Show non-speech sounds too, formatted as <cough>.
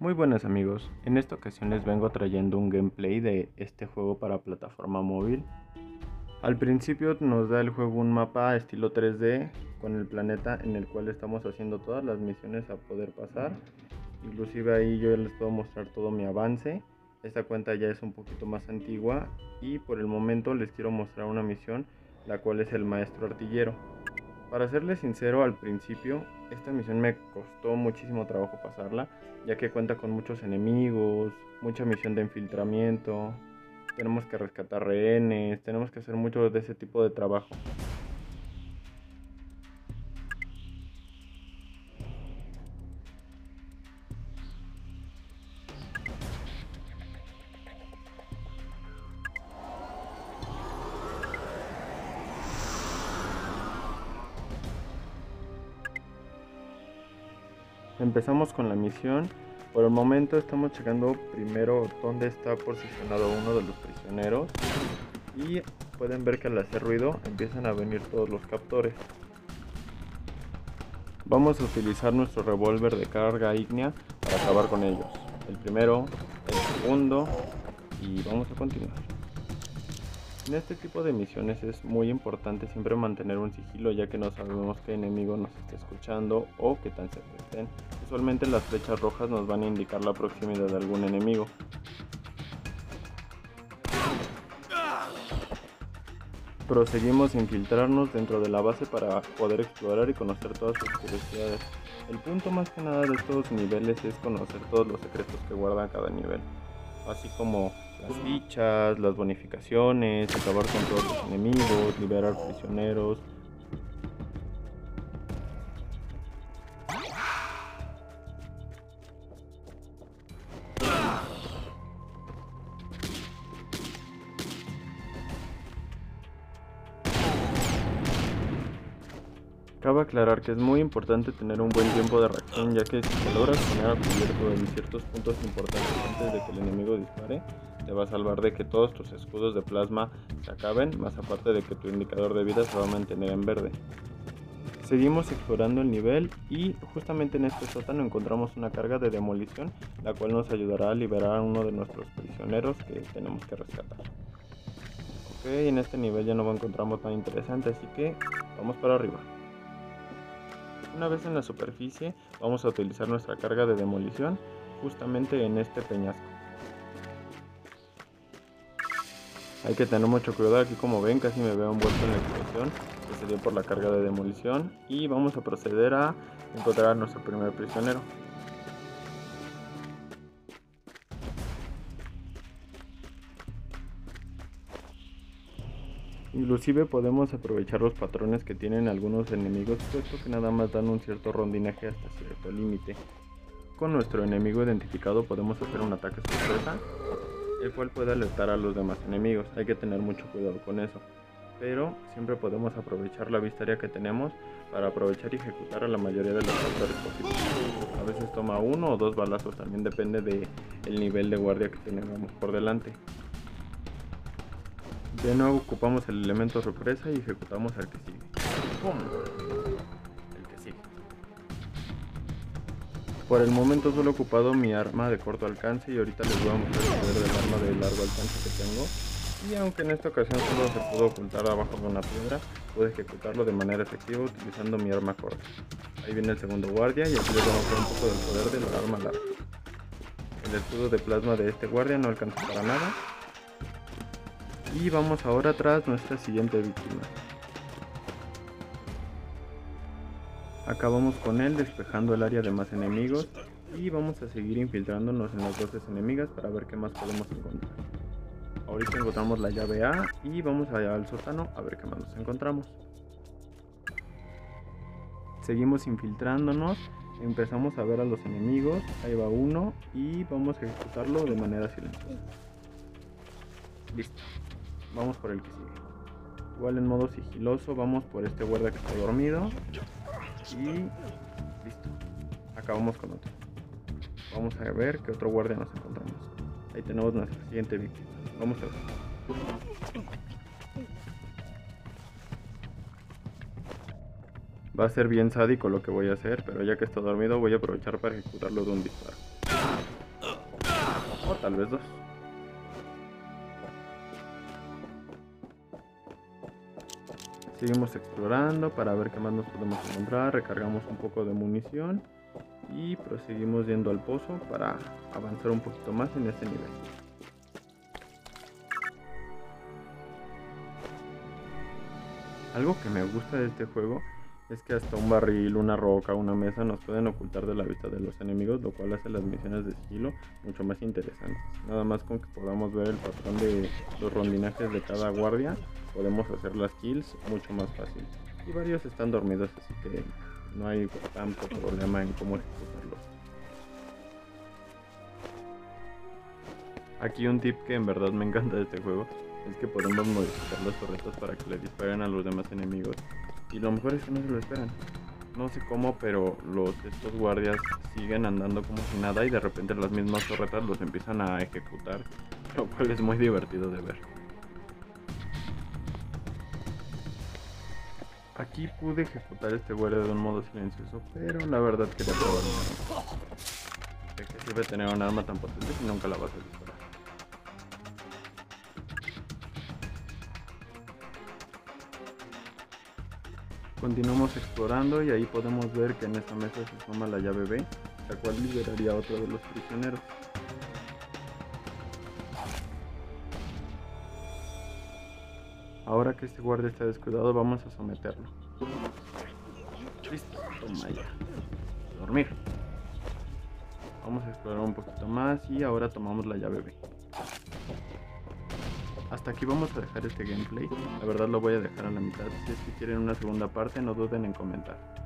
Muy buenas amigos, en esta ocasión les vengo trayendo un gameplay de este juego para plataforma móvil. Al principio nos da el juego un mapa estilo 3D con el planeta en el cual estamos haciendo todas las misiones a poder pasar. Inclusive ahí yo les puedo mostrar todo mi avance. Esta cuenta ya es un poquito más antigua y por el momento les quiero mostrar una misión la cual es el maestro artillero. Para serles sincero, al principio esta misión me costó muchísimo trabajo pasarla, ya que cuenta con muchos enemigos, mucha misión de infiltramiento, tenemos que rescatar rehenes, tenemos que hacer mucho de ese tipo de trabajo. Empezamos con la misión. Por el momento estamos checando primero dónde está posicionado uno de los prisioneros. Y pueden ver que al hacer ruido empiezan a venir todos los captores. Vamos a utilizar nuestro revólver de carga ígnea para acabar con ellos. El primero, el segundo y vamos a continuar. En este tipo de misiones es muy importante siempre mantener un sigilo ya que no sabemos qué enemigo nos está escuchando o qué tan cerca estén. Usualmente las flechas rojas nos van a indicar la proximidad de algún enemigo. Proseguimos a infiltrarnos dentro de la base para poder explorar y conocer todas sus curiosidades. El punto más que nada de estos niveles es conocer todos los secretos que guarda cada nivel, así como las fichas, las bonificaciones, acabar con todos los enemigos, liberar prisioneros, Cabe aclarar que es muy importante tener un buen tiempo de reacción ya que si te logras poner a cubierto en ciertos puntos importantes antes de que el enemigo dispare, te va a salvar de que todos tus escudos de plasma se acaben, más aparte de que tu indicador de vida se va a mantener en verde. Seguimos explorando el nivel y justamente en este sótano encontramos una carga de demolición, la cual nos ayudará a liberar a uno de nuestros prisioneros que tenemos que rescatar. Ok, en este nivel ya no encontramos nada interesante, así que vamos para arriba. Una vez en la superficie vamos a utilizar nuestra carga de demolición justamente en este peñasco. Hay que tener mucho cuidado aquí como ven casi me veo envuelto en la explosión que se dio por la carga de demolición y vamos a proceder a encontrar a nuestro primer prisionero. Inclusive podemos aprovechar los patrones que tienen algunos enemigos puesto que nada más dan un cierto rondinaje hasta cierto límite. Con nuestro enemigo identificado podemos hacer un ataque sorpresa, el cual puede alertar a los demás enemigos, hay que tener mucho cuidado con eso. Pero siempre podemos aprovechar la vista que tenemos para aprovechar y ejecutar a la mayoría de los factores posibles. A veces toma uno o dos balazos, también depende del nivel de guardia que tengamos por delante. De nuevo ocupamos el elemento sorpresa y ejecutamos al que sigue. El que sigue. Por el momento solo he ocupado mi arma de corto alcance y ahorita les voy a mostrar el poder del arma de largo alcance que tengo. Y aunque en esta ocasión solo se pudo ocultar abajo de una piedra, pude ejecutarlo de manera efectiva utilizando mi arma corta. Ahí viene el segundo guardia y aquí les voy a mostrar un poco del poder del arma larga. El escudo de plasma de este guardia no alcanza para nada, y vamos ahora tras nuestra siguiente víctima. Acabamos con él despejando el área de más enemigos y vamos a seguir infiltrándonos en las voces enemigas para ver qué más podemos encontrar. Ahorita encontramos la llave A y vamos allá al sótano a ver qué más nos encontramos. Seguimos infiltrándonos, empezamos a ver a los enemigos, ahí va uno y vamos a ejecutarlo de manera silenciosa. Listo vamos por el que sigue. Igual en modo sigiloso vamos por este guardia que está dormido. Y listo. Acabamos con otro. Vamos a ver qué otro guardia nos encontramos. Ahí tenemos nuestra siguiente víctima. Vamos a ver. Va a ser bien sádico lo que voy a hacer, pero ya que está dormido voy a aprovechar para ejecutarlo de un disparo. O tal vez dos. Seguimos explorando para ver qué más nos podemos encontrar. Recargamos un poco de munición y proseguimos yendo al pozo para avanzar un poquito más en este nivel. Algo que me gusta de este juego es que hasta un barril, una roca, una mesa nos pueden ocultar de la vista de los enemigos, lo cual hace las misiones de sigilo mucho más interesantes. Nada más con que podamos ver el patrón de los rondinajes de cada guardia, podemos hacer las kills mucho más fácil. Y varios están dormidos, así que no hay tanto problema en cómo ejecutarlos. Aquí un tip que en verdad me encanta de este juego es que podemos modificar las torretas para que le disparen a los demás enemigos. Y lo mejor es que no se lo esperan. No sé cómo, pero los estos guardias siguen andando como si nada y de repente las mismas torretas los empiezan a ejecutar, <laughs> lo cual es muy divertido de ver. Aquí pude ejecutar este guardia de un modo silencioso, pero la verdad quería probar ¿De qué sirve tener un arma tan potente si nunca la vas a disparar? Continuamos explorando y ahí podemos ver que en esta mesa se suma la llave B, la cual liberaría a otro de los prisioneros. Ahora que este guardia está descuidado, vamos a someterlo. Listo, toma ya. Dormir. Vamos a explorar un poquito más y ahora tomamos la llave B. Hasta aquí vamos a dejar este gameplay. La verdad lo voy a dejar a la mitad. Si es que quieren una segunda parte, no duden en comentar.